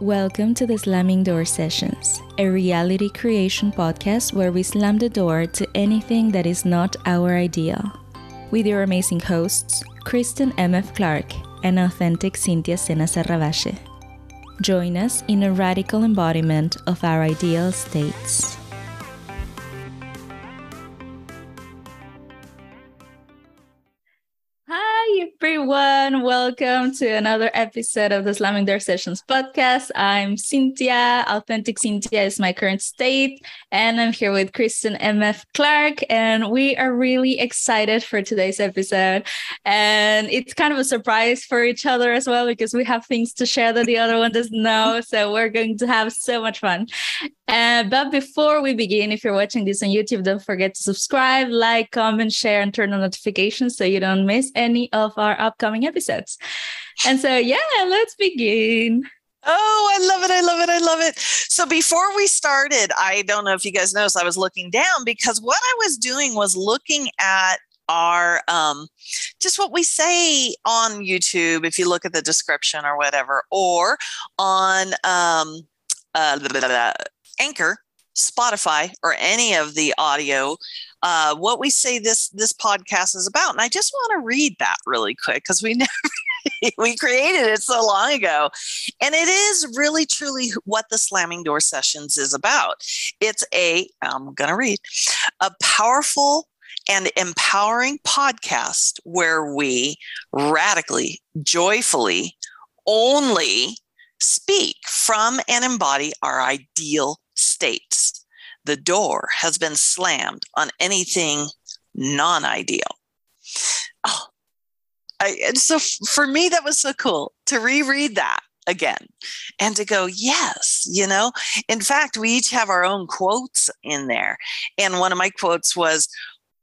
Welcome to the Slamming Door Sessions, a reality creation podcast where we slam the door to anything that is not our ideal. With your amazing hosts, Kristen M.F. Clark and authentic Cynthia Sena. Join us in a radical embodiment of our ideal states. Welcome to another episode of the Slamming Door Sessions podcast. I'm Cynthia. Authentic Cynthia is my current state. And I'm here with Kristen MF Clark. And we are really excited for today's episode. And it's kind of a surprise for each other as well because we have things to share that the other one doesn't know. So we're going to have so much fun. Uh, but before we begin, if you're watching this on YouTube, don't forget to subscribe, like, comment, share, and turn on notifications so you don't miss any of our upcoming episodes. And so, yeah, let's begin. Oh, I love it. I love it. I love it. So before we started, I don't know if you guys noticed, I was looking down because what I was doing was looking at our um, just what we say on YouTube, if you look at the description or whatever, or on um, uh, blah, blah, blah, Anchor, Spotify, or any of the audio, uh, what we say this this podcast is about. And I just want to read that really quick because we never we created it so long ago. And it is really truly what the slamming door sessions is about. It's a, I'm to read, a powerful and empowering podcast where we radically, joyfully, only speak from and embody our ideal states. The door has been slammed on anything non ideal. Oh, I, and so for me, that was so cool to reread that again and to go, yes, you know. In fact, we each have our own quotes in there. And one of my quotes was,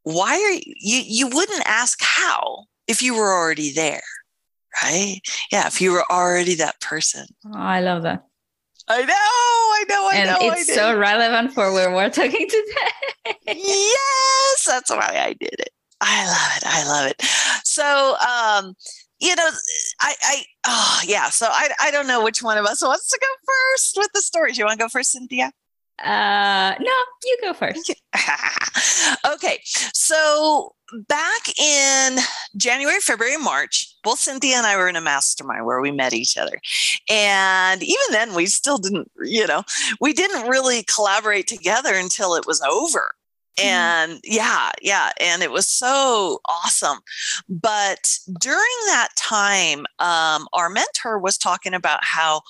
why are you, you, you wouldn't ask how if you were already there, right? Yeah, if you were already that person. Oh, I love that. I know, I know, I and know. it's so relevant for where we're talking today. yes, that's why I did it. I love it. I love it. So, um, you know, I, I, oh yeah. So I, I don't know which one of us wants to go first with the stories. You want to go first, Cynthia? Uh, no, you go first. okay. So back in January, February, March, both Cynthia and I were in a mastermind where we met each other. And even then, we still didn't, you know, we didn't really collaborate together until it was over. Mm-hmm. And yeah, yeah. And it was so awesome. But during that time, um, our mentor was talking about how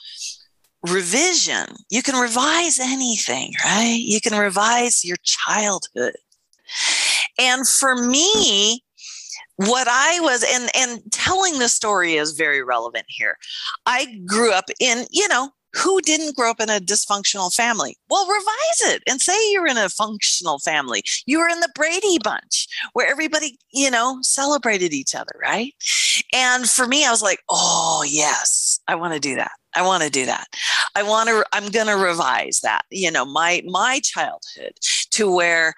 revision, you can revise anything, right? You can revise your childhood. And for me, what I was and and telling the story is very relevant here. I grew up in, you know, who didn't grow up in a dysfunctional family? Well, revise it and say you're in a functional family. You were in the Brady Bunch where everybody, you know, celebrated each other, right? And for me, I was like, oh, yes, I want to do that. I want to do that. I want to, I'm going to revise that, you know, my, my childhood to where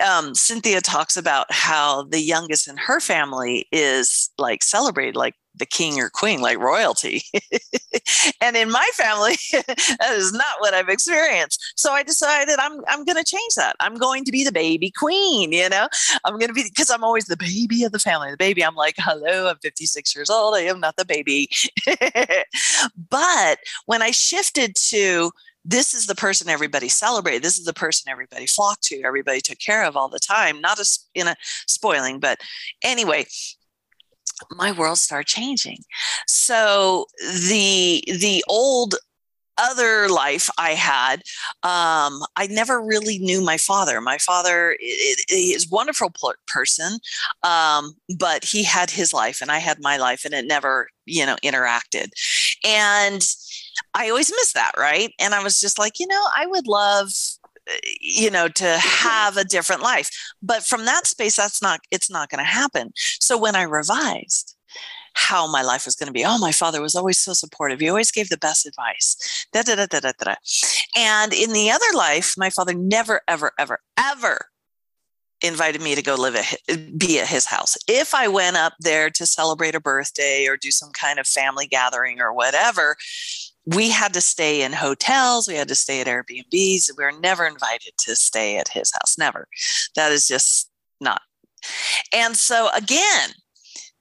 um, Cynthia talks about how the youngest in her family is like celebrated like the king or queen, like royalty. and in my family, that is not what I've experienced. So I decided I'm I'm going to change that. I'm going to be the baby queen. You know, I'm going to be because I'm always the baby of the family. The baby. I'm like, hello, I'm 56 years old. I am not the baby. but when I shifted to this is the person everybody celebrated. This is the person everybody flocked to. Everybody took care of all the time. Not a, in a spoiling, but anyway, my world started changing. So the the old other life I had, um, I never really knew my father. My father is a wonderful person, um, but he had his life and I had my life, and it never, you know, interacted. And I always miss that, right? And I was just like, you know, I would love eh, you know to have a different life. But from that space that's not it's not going to happen. So when i revised how my life was going to be oh my father was always so supportive. He always gave the best advice. Da, da, da, da, da, da. and in the other life my father never ever ever ever invited me to go live at eh, be at his house. If i went up there to celebrate a birthday or do some kind of family gathering or whatever we had to stay in hotels, we had to stay at Airbnbs. We were never invited to stay at his house, never. That is just not. And so, again,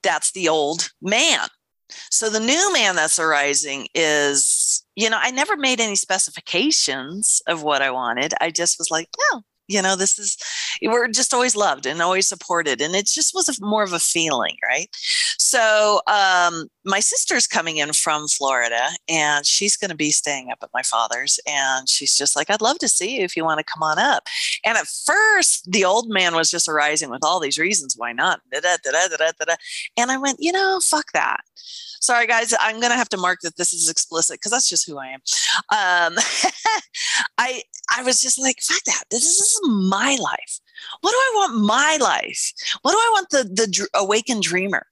that's the old man. So, the new man that's arising is, you know, I never made any specifications of what I wanted. I just was like, no, you know this is we're just always loved and always supported and it just was a, more of a feeling right so um, my sister's coming in from florida and she's going to be staying up at my father's and she's just like i'd love to see you if you want to come on up. And at first the old man was just arising with all these reasons why not? And i went you know fuck that. Sorry guys i'm going to have to mark that this is explicit because that's just who i am. Um, i i was just like fuck that. This is my life. What do i want my life? What do i want the the awakened dreamer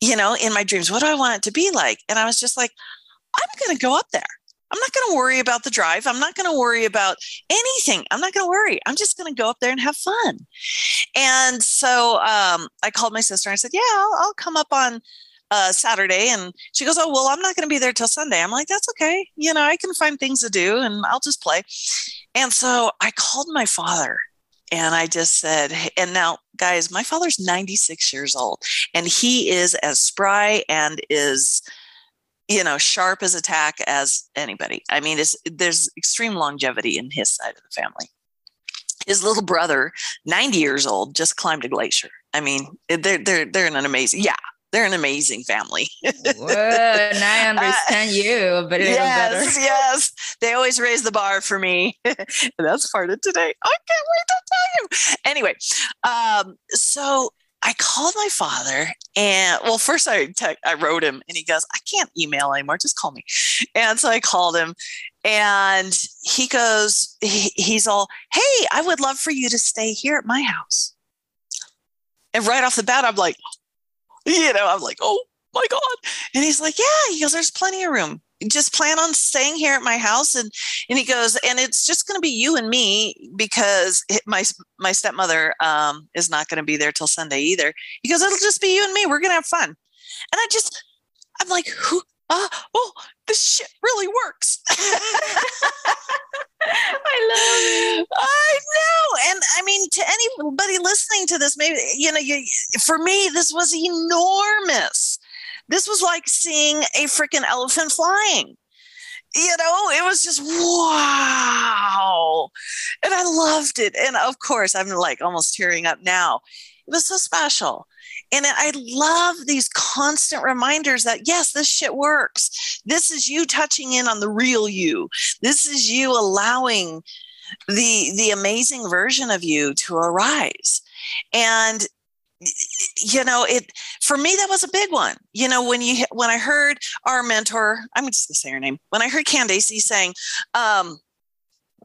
you know in my dreams what do i want it to be like and i was just like i'm going to go up there I'm not going to worry about the drive. I'm not going to worry about anything. I'm not going to worry. I'm just going to go up there and have fun. And so um, I called my sister and I said, Yeah, I'll, I'll come up on uh, Saturday. And she goes, Oh, well, I'm not going to be there till Sunday. I'm like, That's okay. You know, I can find things to do and I'll just play. And so I called my father and I just said, and now, guys, my father's 96 years old and he is as spry and is, you know, sharp as attack as anybody. I mean, there's extreme longevity in his side of the family. His little brother, 90 years old, just climbed a glacier. I mean, they're they're they're in an amazing. Yeah, they're an amazing family. Whoa, now I understand uh, you, but it is. yes, yes, they always raise the bar for me. That's part of today. I can't wait to tell you. Anyway, um, so I called my father, and well, first I te- I wrote him, and he goes, "I can't email anymore. Just call me." And so I called him, and he goes, he, he's all, "Hey, I would love for you to stay here at my house." And right off the bat, I'm like, you know, I'm like, oh my God. And he's like, yeah, he goes, there's plenty of room. Just plan on staying here at my house. And, and he goes, and it's just going to be you and me because my, my stepmother um, is not going to be there till Sunday either. He goes, it'll just be you and me. We're going to have fun. And I just, I'm like, who, uh, oh, this shit really works. I love it. I know. And I mean, to anybody listening to this, maybe, you know, you, for me, this was enormous. This was like seeing a freaking elephant flying. You know, it was just wow. And I loved it. And of course, I'm like almost tearing up now. It was so special. And I love these constant reminders that, yes, this shit works. This is you touching in on the real you. This is you allowing the the amazing version of you to arise and you know it for me that was a big one you know when you when i heard our mentor i'm just gonna say her name when i heard candace saying um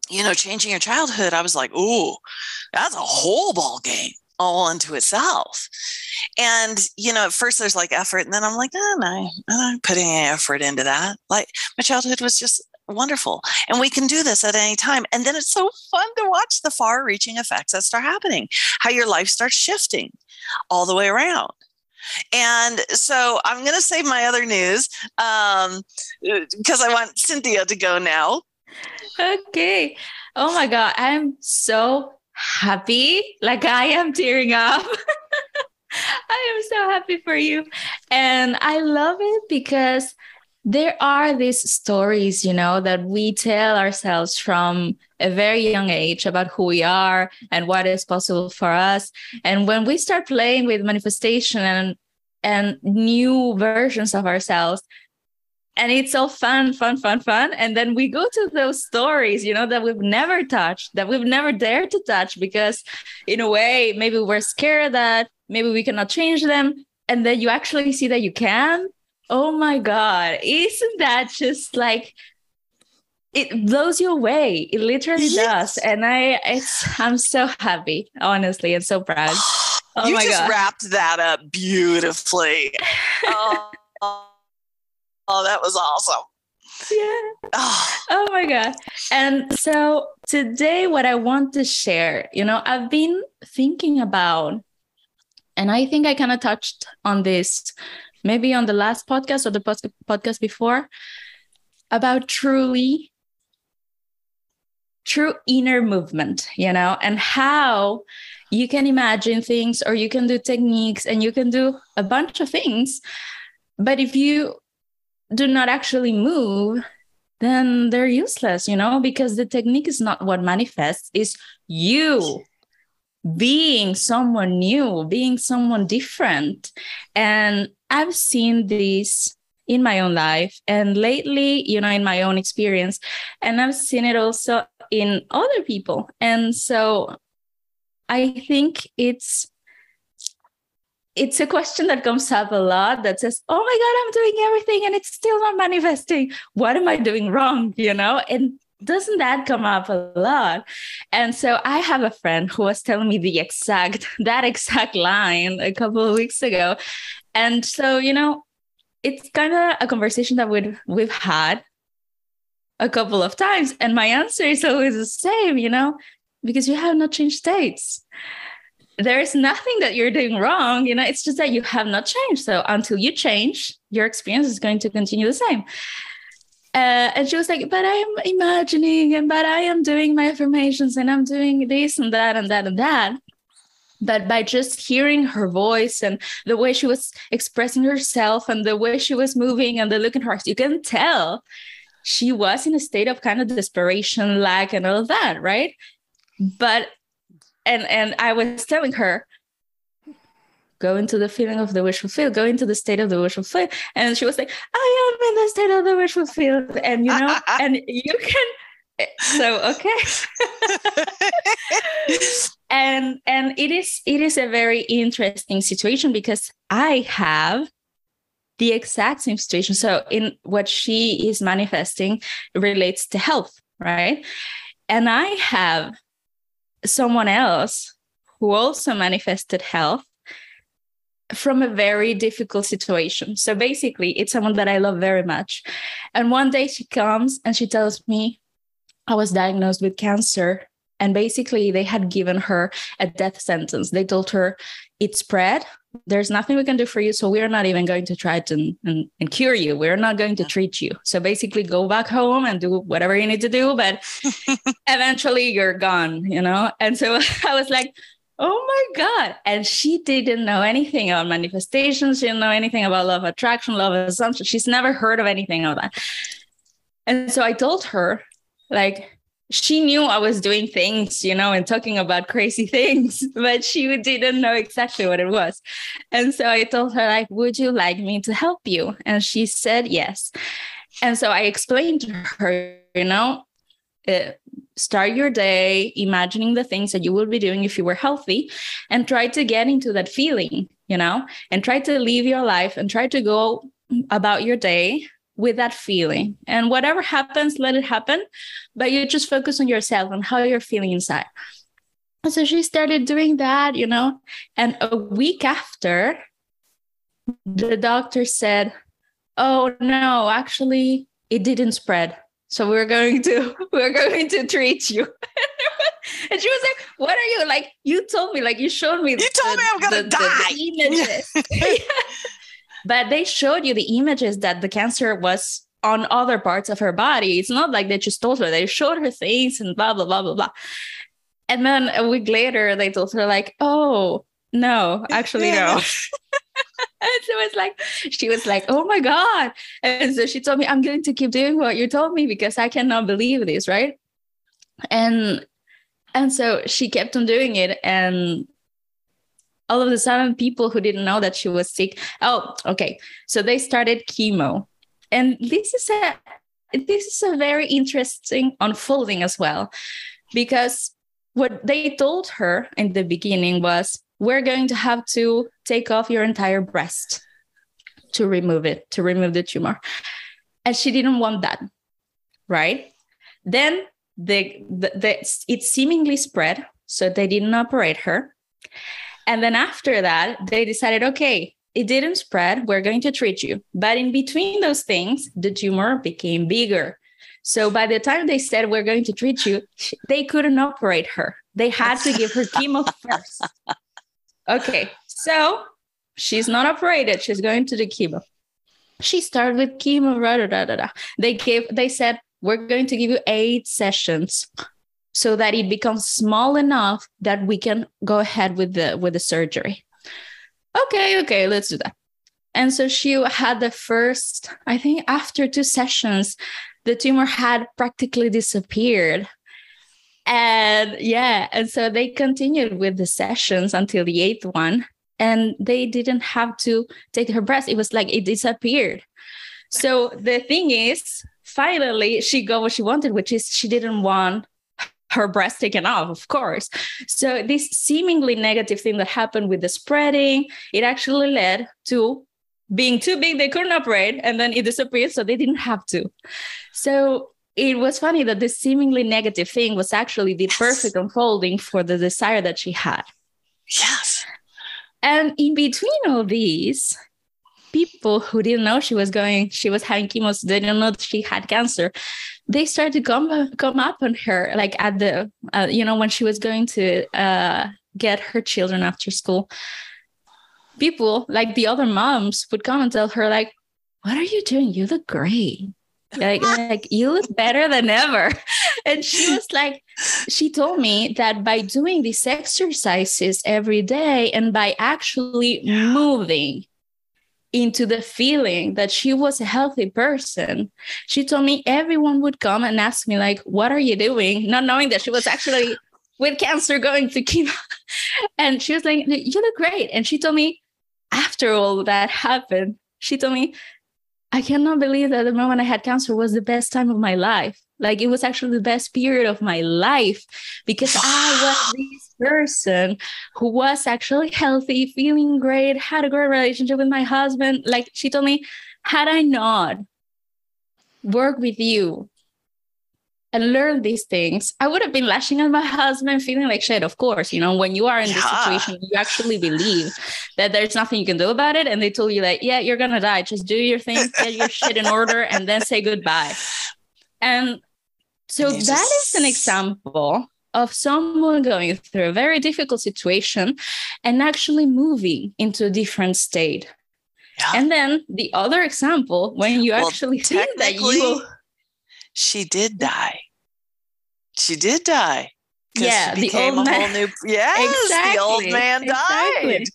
you know changing your childhood i was like oh that's a whole ball game all unto itself. And, you know, at first there's like effort, and then I'm like, no, no, I'm not putting any effort into that. Like my childhood was just wonderful. And we can do this at any time. And then it's so fun to watch the far reaching effects that start happening, how your life starts shifting all the way around. And so I'm going to save my other news um, because I want Cynthia to go now. Okay. Oh my God. I'm so happy. Like I am tearing up. I am so happy for you. And I love it because there are these stories, you know, that we tell ourselves from a very young age about who we are and what is possible for us. And when we start playing with manifestation and and new versions of ourselves, and it's all fun, fun, fun, fun. And then we go to those stories, you know, that we've never touched, that we've never dared to touch because, in a way, maybe we're scared that maybe we cannot change them. And then you actually see that you can. Oh my God. Isn't that just like it blows you away? It literally yes. does. And I it's I'm so happy, honestly, and so proud. Oh you just God. wrapped that up beautifully. oh. Oh, that was awesome. Yeah. Oh. oh my God. And so today, what I want to share, you know, I've been thinking about, and I think I kind of touched on this maybe on the last podcast or the podcast before. about truly true inner movement, you know, and how you can imagine things or you can do techniques and you can do a bunch of things. But if you do not actually move, then they're useless, you know, because the technique is not what manifests, is you being someone new, being someone different. And I've seen this in my own life and lately, you know, in my own experience. And I've seen it also in other people. And so I think it's it's a question that comes up a lot that says, Oh my God, I'm doing everything and it's still not manifesting. What am I doing wrong? You know, and doesn't that come up a lot? And so I have a friend who was telling me the exact, that exact line a couple of weeks ago. And so, you know, it's kind of a conversation that we've, we've had a couple of times. And my answer is always the same, you know, because you have not changed states. There is nothing that you're doing wrong, you know, it's just that you have not changed. So until you change, your experience is going to continue the same. Uh, and she was like, but I'm imagining and but I am doing my affirmations and I'm doing this and that and that and that. But by just hearing her voice and the way she was expressing herself and the way she was moving and the look in her eyes, you can tell she was in a state of kind of desperation, lack, and all of that, right? But and and I was telling her, go into the feeling of the wish fulfilled, go into the state of the wish fulfilled. And she was like, I am in the state of the wish fulfilled. And you know, and you can so okay. and and it is it is a very interesting situation because I have the exact same situation. So in what she is manifesting relates to health, right? And I have someone else who also manifested health from a very difficult situation. So basically, it's someone that I love very much. And one day she comes and she tells me, I was diagnosed with cancer. And basically, they had given her a death sentence. They told her, it spread. There's nothing we can do for you. So we're not even going to try to and, and cure you. We're not going to treat you. So basically, go back home and do whatever you need to do. But eventually, you're gone, you know? And so I was like, Oh my God. And she didn't know anything about manifestations. She didn't know anything about law of attraction, law of assumption. She's never heard of anything of that. And so I told her, like, she knew I was doing things, you know, and talking about crazy things, but she didn't know exactly what it was. And so I told her, like, would you like me to help you? And she said yes. And so I explained to her, you know, uh, start your day imagining the things that you would be doing if you were healthy and try to get into that feeling, you know, and try to live your life and try to go about your day with that feeling. And whatever happens, let it happen. But you just focus on yourself and how you're feeling inside. So she started doing that, you know, and a week after, the doctor said, Oh, no, actually, it didn't spread. So we're going to we're going to treat you. and she was like, What are you like? You told me, like you showed me You told me I'm gonna the, die. The, the images. But they showed you the images that the cancer was on other parts of her body. It's not like they just told her, they showed her things and blah, blah, blah, blah, blah. And then a week later, they told her, like, oh, no, actually, no. and so it was like, she was like, oh my God. And so she told me, I'm going to keep doing what you told me because I cannot believe this, right? And and so she kept on doing it. And all of a sudden people who didn't know that she was sick. Oh okay. So they started chemo. And this is a this is a very interesting unfolding as well because what they told her in the beginning was we're going to have to take off your entire breast to remove it to remove the tumor. And she didn't want that right? Then the, the, the it seemingly spread so they didn't operate her and then after that, they decided, okay, it didn't spread. We're going to treat you. But in between those things, the tumor became bigger. So by the time they said, we're going to treat you, they couldn't operate her. They had to give her chemo first. Okay. So she's not operated. She's going to the chemo. she started with chemo. Rah, rah, rah, rah. They gave. They said we're going to give you eight sessions so that it becomes small enough that we can go ahead with the with the surgery. Okay, okay, let's do that. And so she had the first, I think after two sessions, the tumor had practically disappeared. And yeah, and so they continued with the sessions until the eighth one. And they didn't have to take her breast. It was like it disappeared. So the thing is, finally, she got what she wanted, which is she didn't want her breast taken off, of course. So this seemingly negative thing that happened with the spreading, it actually led to being too big, they couldn't operate, and then it disappeared, so they didn't have to. So it was funny that this seemingly negative thing was actually the yes. perfect unfolding for the desire that she had. Yes. And in between all these, people who didn't know she was going, she was having chemo, so they didn't know that she had cancer. They started to come come up on her, like at the, uh, you know, when she was going to uh, get her children after school. People like the other moms would come and tell her like what are you doing? You look great. Like, like you look better than ever. And she was like she told me that by doing these exercises every day and by actually moving into the feeling that she was a healthy person. She told me everyone would come and ask me like what are you doing? Not knowing that she was actually with cancer going to chemo. And she was like you look great. And she told me after all that happened, she told me, I cannot believe that the moment I had cancer was the best time of my life. Like it was actually the best period of my life because I was this person who was actually healthy, feeling great, had a great relationship with my husband. Like she told me, had I not worked with you and learned these things, I would have been lashing at my husband, feeling like shit. Of course, you know, when you are in yeah. this situation, you actually believe that there's nothing you can do about it. And they told you like, yeah, you're gonna die. Just do your thing, get your shit in order, and then say goodbye. And so that is an example of someone going through a very difficult situation and actually moving into a different state. Yeah. And then the other example, when you well, actually think that you she did die she did die. Yeah, the old man. New, yes, exactly, the old man exactly. died.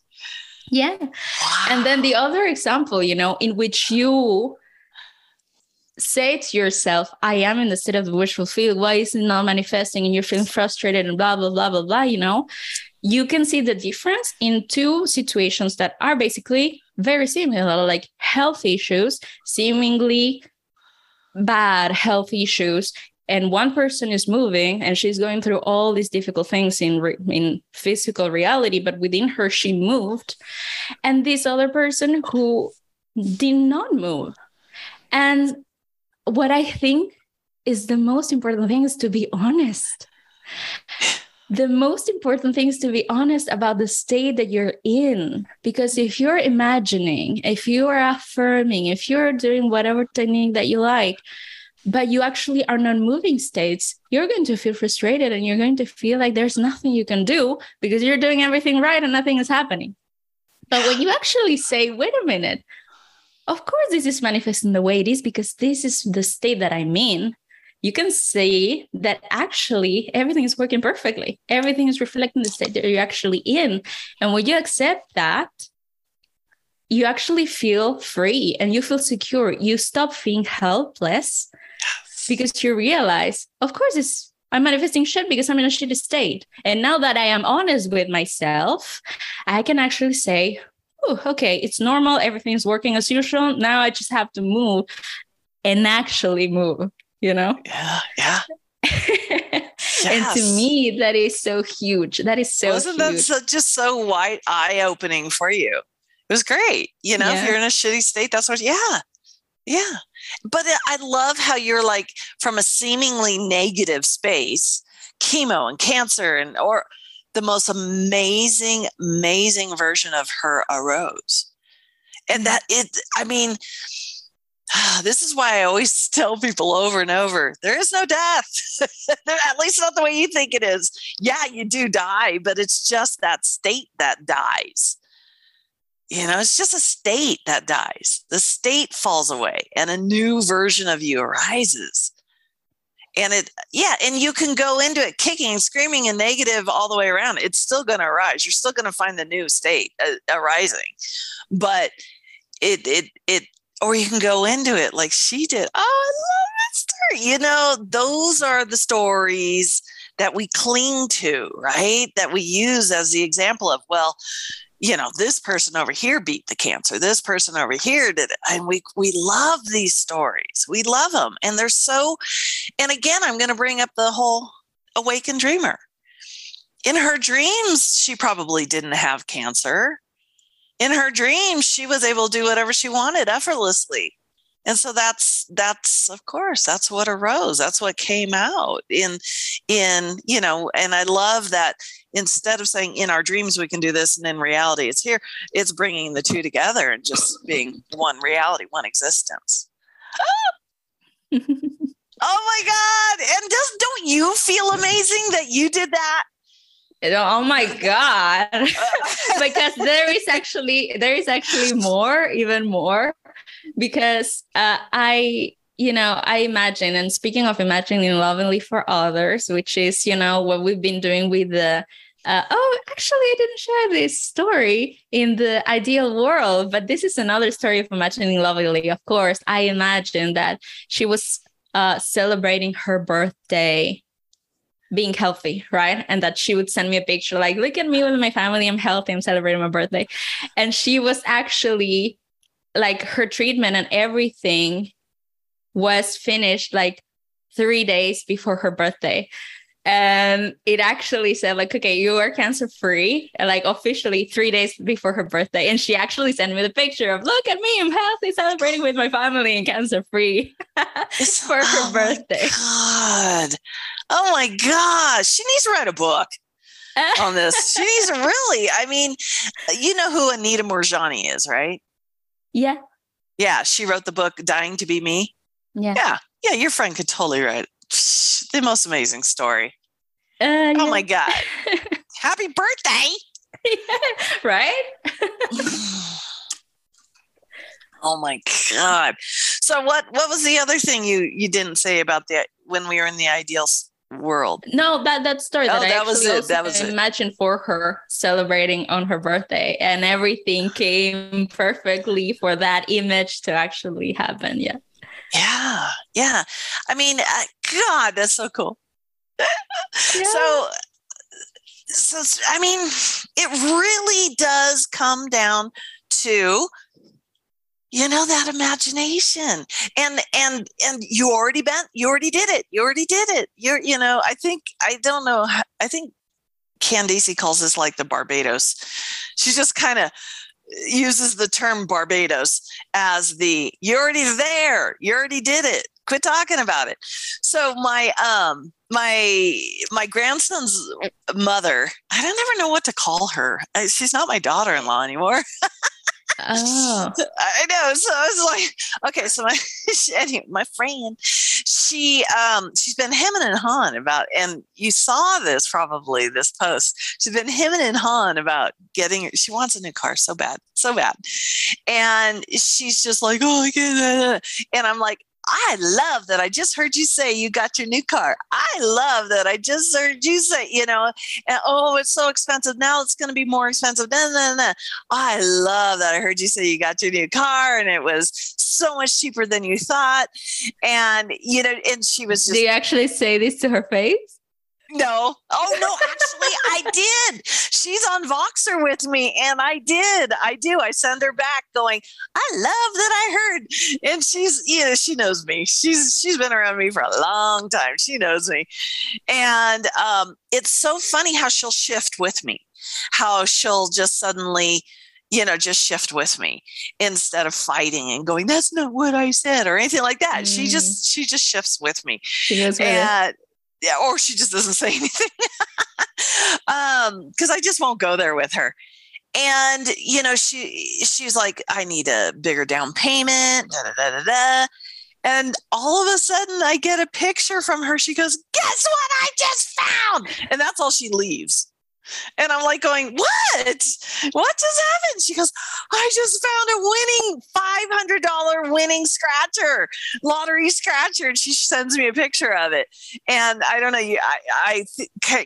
Yeah. Wow. And then the other example, you know, in which you say to yourself, I am in the state of the wish fulfilled. Why is it not manifesting? And you're feeling frustrated and blah, blah, blah, blah, blah, you know, you can see the difference in two situations that are basically very similar, like health issues, seemingly bad health issues and one person is moving and she's going through all these difficult things in re- in physical reality but within her she moved and this other person who did not move and what i think is the most important thing is to be honest the most important thing is to be honest about the state that you're in. Because if you're imagining, if you are affirming, if you're doing whatever technique that you like, but you actually are not moving states, you're going to feel frustrated and you're going to feel like there's nothing you can do because you're doing everything right and nothing is happening. But when you actually say, wait a minute, of course, this is manifesting the way it is because this is the state that I'm in. You can see that actually everything is working perfectly. Everything is reflecting the state that you're actually in. And when you accept that, you actually feel free and you feel secure. You stop feeling helpless because you realize, of course, it's I'm manifesting shit because I'm in a shitty state. And now that I am honest with myself, I can actually say, okay, it's normal. Everything's working as usual. Now I just have to move and actually move, you know? Yeah, yeah. yes. And to me, that is so huge. That is so Wasn't huge. that so, just so wide eye opening for you? It was great. You know, yeah. if you're in a shitty state, that's what, yeah, yeah. But uh, I love how you're like from a seemingly negative space, chemo and cancer and or the most amazing, amazing version of her arose. And that it, I mean, this is why I always tell people over and over there is no death. At least not the way you think it is. Yeah, you do die, but it's just that state that dies. You know, it's just a state that dies. The state falls away and a new version of you arises. And it, yeah, and you can go into it kicking screaming and negative all the way around. It's still going to arise. You're still going to find the new state uh, arising. But it, it, it, or you can go into it like she did. Oh, I love that story. You know, those are the stories that we cling to, right? That we use as the example of, well, you know, this person over here beat the cancer. This person over here did it. And we we love these stories. We love them. And they're so and again, I'm going to bring up the whole awakened dreamer. In her dreams, she probably didn't have cancer. In her dreams, she was able to do whatever she wanted effortlessly and so that's that's of course that's what arose that's what came out in in you know and i love that instead of saying in our dreams we can do this and in reality it's here it's bringing the two together and just being one reality one existence. Oh my god! And just don't you feel amazing that you did that oh my god because there is actually there is actually more even more because uh, I, you know, I imagine, and speaking of imagining lovingly for others, which is, you know, what we've been doing with the uh, oh, actually, I didn't share this story in the ideal world, but this is another story of imagining lovingly. Of course, I imagine that she was uh, celebrating her birthday being healthy, right? And that she would send me a picture like, look at me with my family, I'm healthy, I'm celebrating my birthday. And she was actually like her treatment and everything was finished like three days before her birthday. And it actually said like okay you are cancer free like officially three days before her birthday. And she actually sent me the picture of look at me. I'm healthy celebrating with my family and cancer free for her oh birthday. God oh my gosh she needs to write a book on this she needs to really i mean you know who anita Moorjani is right yeah. Yeah. She wrote the book Dying to Be Me. Yeah. Yeah. Yeah. Your friend could totally write the most amazing story. Uh, oh yeah. my God. Happy birthday. right? oh my God. So what what was the other thing you you didn't say about the when we were in the ideal world. No, that that story oh, that, that was it. That was imagined for her celebrating on her birthday, and everything came perfectly for that image to actually happen. Yeah. Yeah, yeah. I mean, uh, God, that's so cool. yeah. So, so I mean, it really does come down to you know that imagination. And and and you already bent you already did it you already did it. You're you know i think i don't know i think candace calls this like the barbados. She just kind of uses the term barbados as the you're already there you already did it quit talking about it. So my um my my grandson's mother i don't ever know what to call her. She's not my daughter-in-law anymore Oh, I know. So I was like, okay, so my anyway, my friend, she um she's been hemming and hawing about, and you saw this probably this post. She's been hemming and hawing about getting. She wants a new car so bad, so bad, and she's just like, oh, I get and I'm like, I love that I just heard you say you got your new car. I love that I just heard you say, you know, and, oh, it's so expensive. Now it's going to be more expensive. Nah, nah, nah. I love that I heard you say you got your new car and it was so much cheaper than you thought. And, you know, and she was just. Do you actually say this to her face? No. Oh no, actually I did. She's on Voxer with me and I did. I do. I send her back going, I love that I heard. And she's, you know, she knows me. She's she's been around me for a long time. She knows me. And um it's so funny how she'll shift with me. How she'll just suddenly you know, just shift with me instead of fighting and going, that's not what I said or anything like that. Mm. She just, she just shifts with me. She goes, and, yeah, or she just doesn't say anything. um, because I just won't go there with her. And you know, she she's like, I need a bigger down payment, da, da, da, da. And all of a sudden I get a picture from her. She goes, Guess what I just found? And that's all she leaves. And I'm like going, what? What just happened? She goes, I just found a winning $500 winning scratcher, lottery scratcher. And she sends me a picture of it. And I don't know, I, I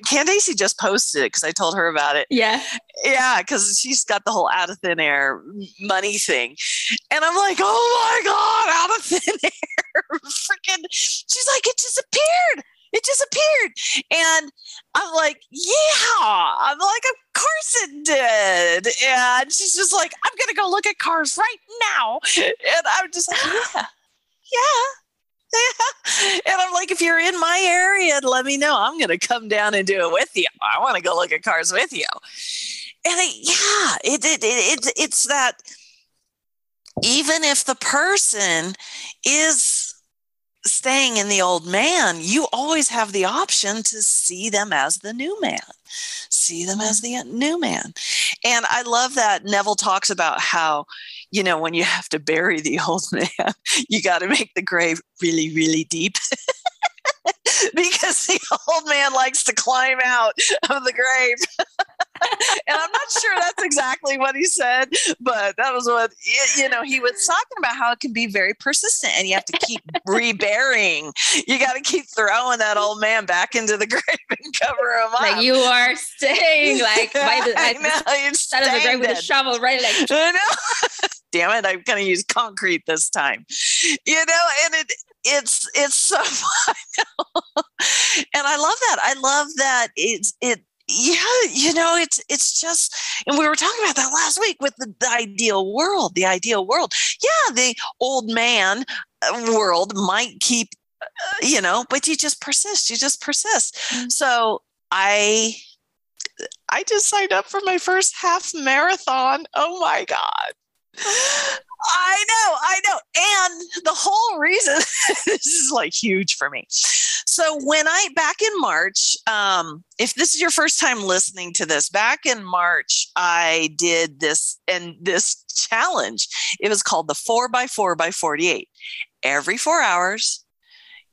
Candace just posted it because I told her about it. Yeah. Yeah, because she's got the whole out of thin air money thing. And I'm like, oh my God, out of thin air. Freaking, she's like, it disappeared it disappeared. And I'm like, yeah. I'm like, of course it did. And she's just like, I'm going to go look at cars right now. And I'm just like, yeah, yeah. Yeah. And I'm like, if you're in my area, let me know. I'm going to come down and do it with you. I want to go look at cars with you. And it, yeah, it, it, it, it, it's that even if the person is staying in the old man, you always have the option to see them as the new man, see them as the new man. And I love that Neville talks about how, you know, when you have to bury the old man, you got to make the grave really, really deep. because the old man likes to climb out of the grave. and I'm not sure that's exactly what he said, but that was what, you know, he was talking about how it can be very persistent and you have to keep reburying. You got to keep throwing that old man back into the grave and cover him up. Like you are staying like by the, like know, the side of the grave with a shovel, right? Like, I know. Damn it, I'm going to use concrete this time. You know, and it, it's it's so fun. and I love that. I love that it's it yeah you know it's it's just and we were talking about that last week with the, the ideal world the ideal world. Yeah the old man uh, world might keep uh, you know but you just persist you just persist. Mm-hmm. so i i just signed up for my first half marathon. Oh my god I know, I know. And the whole reason this is like huge for me. So when I back in March, um, if this is your first time listening to this, back in March, I did this and this challenge. It was called the four by four by 48. Every four hours,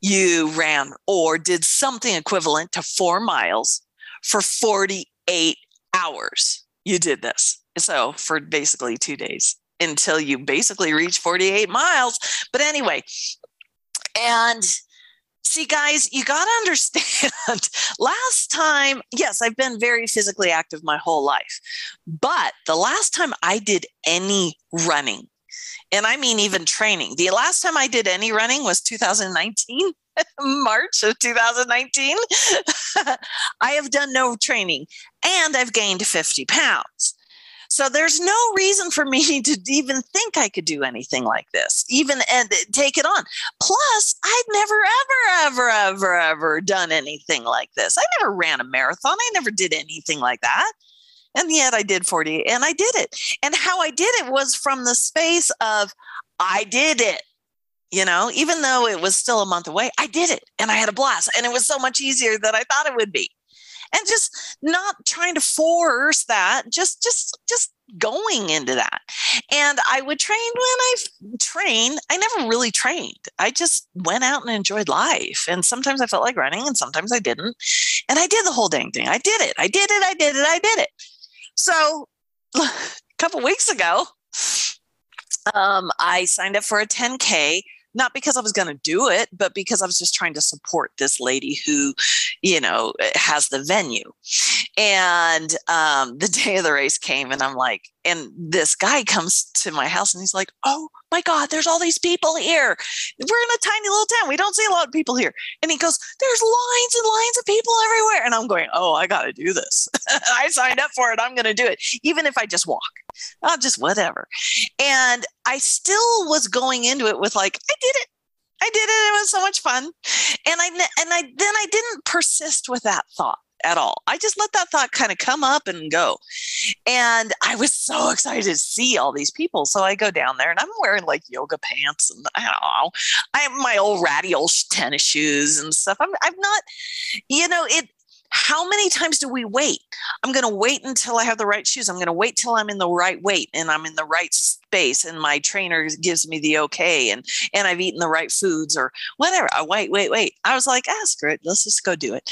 you ran or did something equivalent to four miles for 48 hours. You did this. So for basically two days until you basically reach 48 miles. But anyway, and see, guys, you got to understand last time, yes, I've been very physically active my whole life, but the last time I did any running, and I mean even training, the last time I did any running was 2019. March of 2019. I have done no training and I've gained 50 pounds. So there's no reason for me to even think I could do anything like this, even and take it on. Plus, I'd never, ever, ever, ever, ever done anything like this. I never ran a marathon. I never did anything like that. And yet I did 40 and I did it. And how I did it was from the space of I did it you know, even though it was still a month away, I did it and I had a blast. And it was so much easier than I thought it would be and just not trying to force that just just just going into that. And i would train when i train i never really trained. I just went out and enjoyed life. And sometimes i felt like running and sometimes i didn't. And i did the whole dang thing. I did it. I did it. I did it. I did it. So a couple weeks ago um, i signed up for a 10k not because I was going to do it, but because I was just trying to support this lady who, you know, eh, has the venue. And um, the day of the race came, and I'm like, and this guy comes to my house and he's like, Oh my God, there's all these people here. We're in a tiny little town. We don't see a lot of people here. And he goes, There's lines and lines of people everywhere. And I'm going, Oh, I got to do this. I signed up for it. I'm going to do it, even if I just walk. I'll just whatever. And I still was going into it with like, I did it. I did it. It was so much fun. And I and I then I didn't persist with that thought at all. I just let that thought kind of come up and go. And I was so excited to see all these people. So I go down there and I'm wearing like yoga pants and I don't know, I have my old ratty old tennis shoes and stuff. I'm, I'm not, you know, it, how many times do we wait? I'm going to wait until I have the right shoes. I'm going to wait till I'm in the right weight and I'm in the right space and my trainer gives me the okay and and I've eaten the right foods or whatever. I wait, wait, wait. I was like, ah, screw it. Let's just go do it.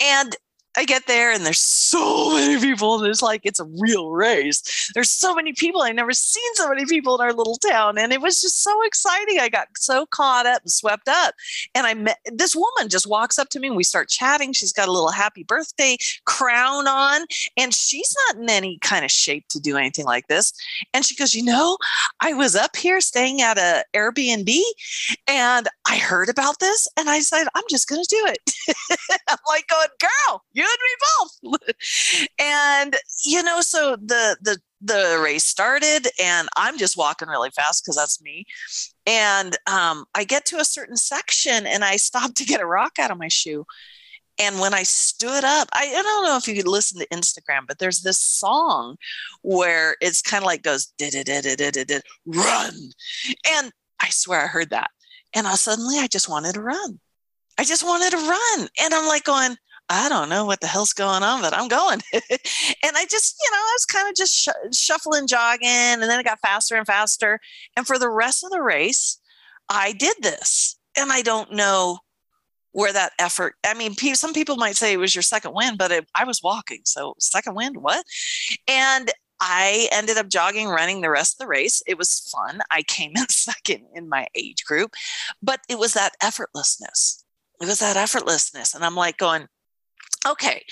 And I get there and there's so many people. And there's like, it's a real race. There's so many people. I never seen so many people in our little town. And it was just so exciting. I got so caught up and swept up. And I met this woman just walks up to me and we start chatting. She's got a little happy birthday crown on. And she's not in any kind of shape to do anything like this. And she goes, You know, I was up here staying at a Airbnb and I heard about this and I said, I'm just going to do it. I'm like going, girl, you both. and you know, so the the the race started and I'm just walking really fast because that's me. And um, I get to a certain section and I stop to get a rock out of my shoe. And when I stood up, I, I don't know if you could listen to Instagram, but there's this song where it's kind of like goes, "Did did did did did did run. And I swear I heard that. And I, suddenly I just wanted to run. I just wanted to run. And I'm like going, I don't know what the hell's going on, but I'm going. and I just, you know, I was kind of just sh- shuffling, jogging, and then it got faster and faster. And for the rest of the race, I did this. And I don't know where that effort, I mean, some people might say it was your second wind, but it, I was walking. So, second wind, what? And I ended up jogging, running the rest of the race. It was fun. I came in second in my age group, but it was that effortlessness. It was that effortlessness. And I'm like going, okay,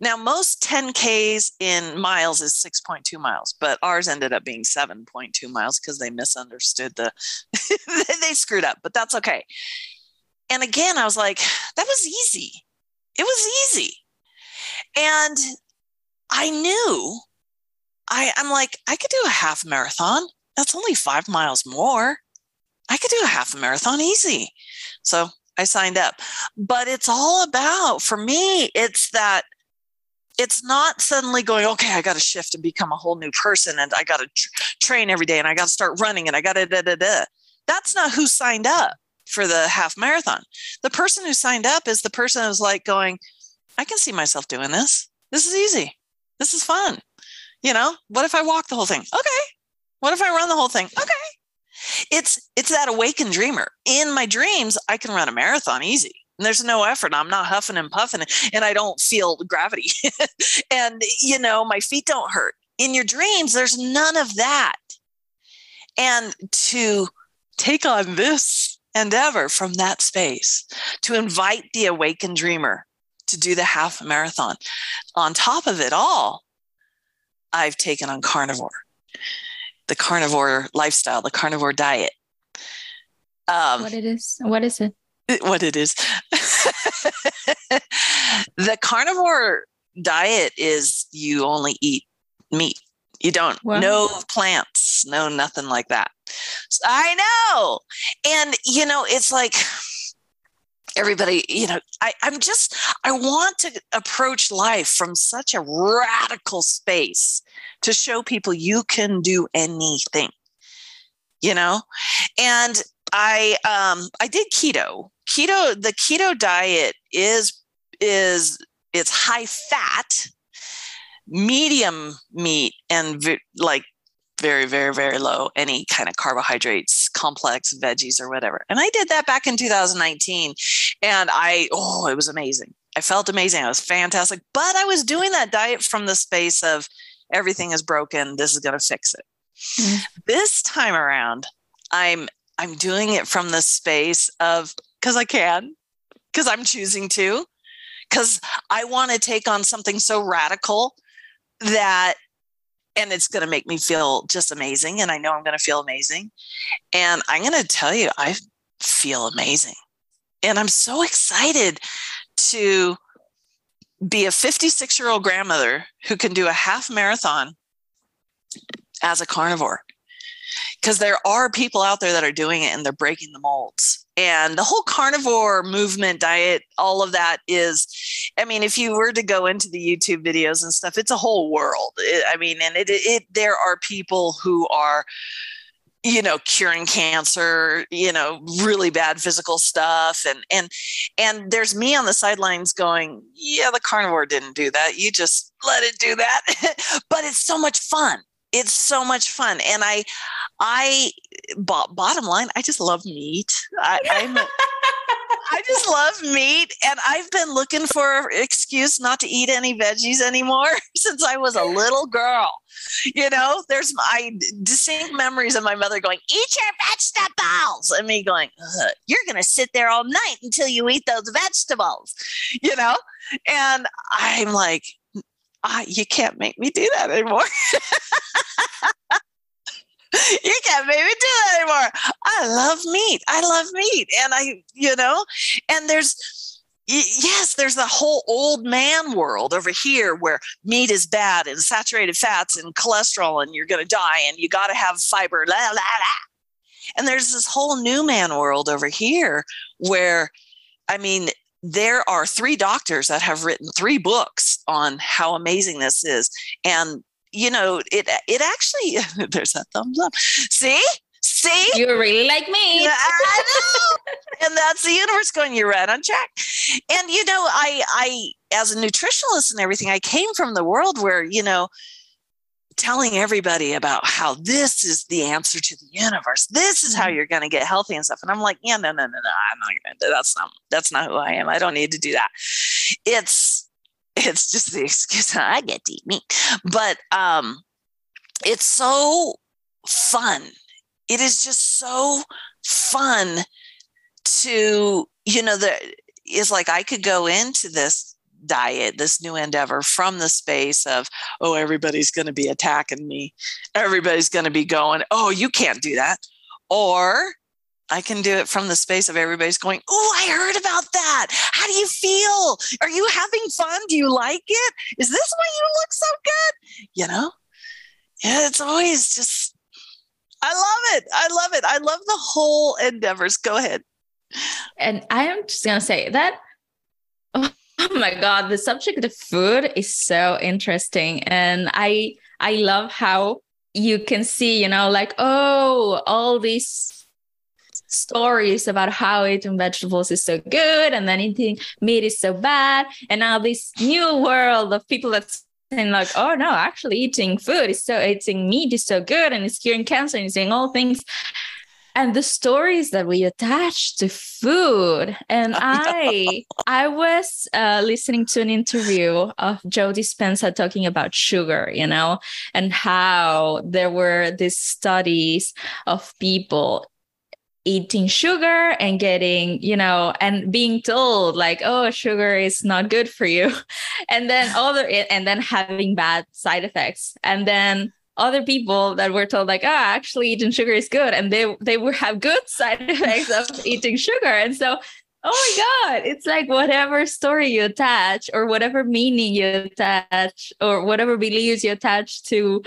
now most 10Ks in miles is 6.2 miles, but ours ended up being 7.2 miles because they misunderstood the, they screwed up, but that's okay. And again, I was like, that was easy. It was easy. And I knew I, I'm like, I could do a half marathon. That's only five miles more. I could do a half marathon easy. So I signed up. But it's all about, for me, it's that it's not suddenly going, okay, I got to shift and become a whole new person and I got to tr- train every day and I got to start running and I got to da da da. That's not who signed up for the half marathon. The person who signed up is the person who's like going, I can see myself doing this. This is easy. This is fun. You know, what if I walk the whole thing? Okay. What if I run the whole thing? Okay. It's it's that awakened dreamer. In my dreams, I can run a marathon easy. And there's no effort. I'm not huffing and puffing and I don't feel gravity. and you know, my feet don't hurt. In your dreams, there's none of that. And to take on this endeavor from that space, to invite the awakened dreamer to do the half marathon. On top of it all, I've taken on carnivore, the carnivore lifestyle, the carnivore diet. Um, what it is? What is it? What it is? the carnivore diet is you only eat meat. You don't wow. no plants, no nothing like that. I know, and you know it's like everybody, you know, I, I'm just, I want to approach life from such a radical space to show people you can do anything, you know? And I, um, I did keto. Keto, the keto diet is, is, it's high fat, medium meat, and like very, very, very low any kind of carbohydrates, complex veggies or whatever. And I did that back in 2019. And I, oh, it was amazing. I felt amazing. It was fantastic. But I was doing that diet from the space of everything is broken. This is going to fix it. Mm-hmm. This time around, I'm I'm doing it from the space of because I can, because I'm choosing to, because I want to take on something so radical that and it's going to make me feel just amazing and i know i'm going to feel amazing and i'm going to tell you i feel amazing and i'm so excited to be a 56 year old grandmother who can do a half marathon as a carnivore. Because there are people out there that are doing it and they're breaking the molds. And the whole carnivore movement diet all of that is i mean if you were to go into the youtube videos and stuff it's a whole world. It, i mean and it, it there are people who are you know curing cancer you know really bad physical stuff and and and there's me on the sidelines going yeah the carnivore didn't do that. You just let it do that. But it's so much fun. It's so much fun. And i i bottom line i just love meat. I, i'm I just love meat, and I've been looking for an excuse not to eat any veggies anymore since I was a little girl. You know, there's my distinct memories of my mother going, "Eat your vegetables," and me going, "You're to sit there all night until you eat those vegetables," you know, and I'm like, "You can't make me do that anymore." you can't make me do that anymore. I love meat. I love meat. And I, you know, and there's, yes, there's the whole old man world over here where meat is bad and saturated fats and cholesterol and you're going to die and you got to have fiber. La, la, la. And there's this whole new man world over here where, I mean, there are three doctors that have written three books on how amazing this is. And you know, it it actually there's a thumbs up. See? See? You really like me. I know. and that's the universe going, you're right on track. And you know, I I as a nutritionalist and everything, I came from the world where, you know, telling everybody about how this is the answer to the universe. This is how mm-hmm. you're going to get healthy and stuff. And I'm like, yeah, no, no, no, no. I'm not going to. Do that. That's not. That's not who I am. I don't need to do that. It's it's just the excuse I get to eat meat. But um, it's so fun. It is just so fun to, you know, the is like I could go into this diet, this new endeavor from the space of, oh, everybody's going to be attacking me. Everybody's going to be going, oh, you can't do that. Or I can do it from the space of everybody's going, Oh, I heard about that. How do you feel? Are you having fun? Do you like it? Is this why you look so good? You know? Yeah, it's always just, I love it. I love it. I love the whole endeavors. Go ahead. And I am just going to say that, oh, oh my God, the subject of food is so interesting. And I, I love how you can see, you know, like, oh, all these stories about how eating vegetables is so good and then eating meat is so bad. And now this new world of people that's saying like, oh no, actually eating food is so eating meat is so good and it's curing cancer and it's doing all things. And the stories that we attach to food. And I I was uh, listening to an interview of Joe Dispenza talking about sugar, you know, and how there were these studies of people eating sugar and getting, you know, and being told like, oh, sugar is not good for you. And then other and then having bad side effects. And then other people that were told like, oh, actually eating sugar is good. And they they would have good side effects of eating sugar. And so Oh my God. It's like whatever story you attach or whatever meaning you attach or whatever beliefs you attach to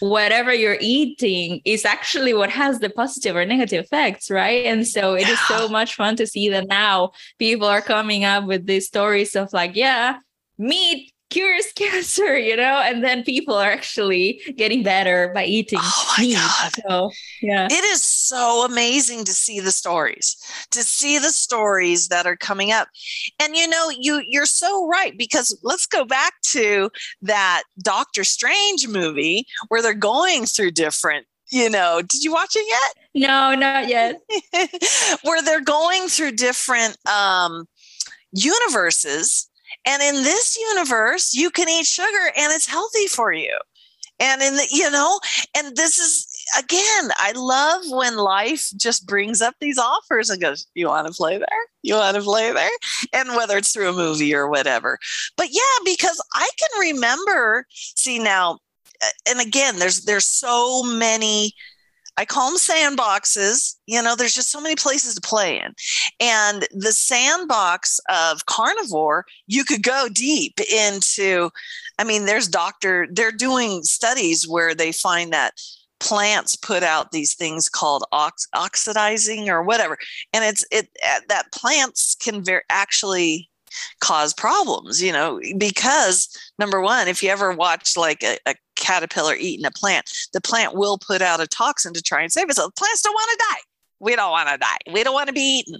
whatever you're eating is actually what has the positive or negative effects, right? And so it is so much fun to see that now people are coming up with these stories of like, yeah, meat cures cancer, you know, and then people are actually getting better by eating. Oh my meat. God. So, yeah. It is so amazing to see the stories, to see the stories that are coming up. And you know, you you're so right because let's go back to that Doctor Strange movie where they're going through different you know, did you watch it yet? No, not yet. where they're going through different um universes and in this universe, you can eat sugar and it's healthy for you. And in the, you know, and this is again, I love when life just brings up these offers and goes, You want to play there? You want to play there? And whether it's through a movie or whatever. But yeah, because I can remember, see now, uh, and again, there's there's so many I call them sandboxes. You know, there's just so many places to play in. And the sandbox of carnivore, you could go deep into, I mean, there's doctor, they're doing studies where they find that plants put out these things called ox- oxidizing or whatever and it's it that plants can very actually cause problems you know because number one if you ever watch like a, a caterpillar eating a plant, the plant will put out a toxin to try and save itself. Plants don't want to die. We don't want to die. We don't want to be eaten,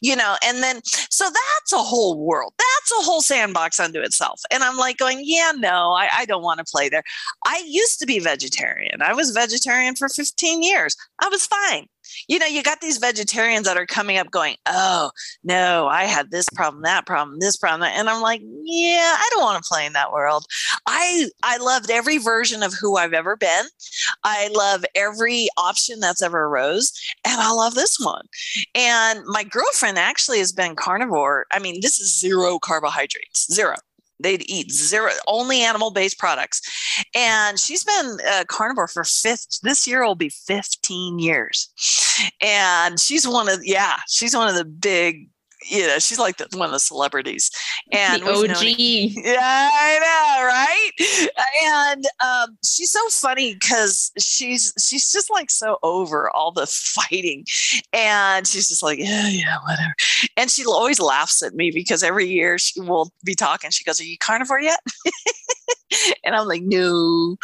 you know. And then, so that's a whole world. That's a whole sandbox unto itself. And I'm like going, yeah, no, I, I don't want to play there. I used to be vegetarian. I was vegetarian for 15 years. I was fine. You know, you got these vegetarians that are coming up going, oh, no, I had this problem, that problem, this problem. And I'm like, yeah, I don't want to play in that world. I, I loved every version of who I've ever been. I love every option that's ever arose. And I love this one. And my girlfriend actually has been carnivore. I mean, this is zero carbohydrates, zero they'd eat zero only animal based products and she's been a carnivore for fifth this year will be 15 years and she's one of yeah she's one of the big you know, she's like the, one of the celebrities. And the OG. yeah, I know, right? And um, she's so funny because she's she's just like so over all the fighting, and she's just like, yeah, yeah, whatever. And she always laughs at me because every year she will be talking. She goes, "Are you carnivore yet?" and I'm like, no.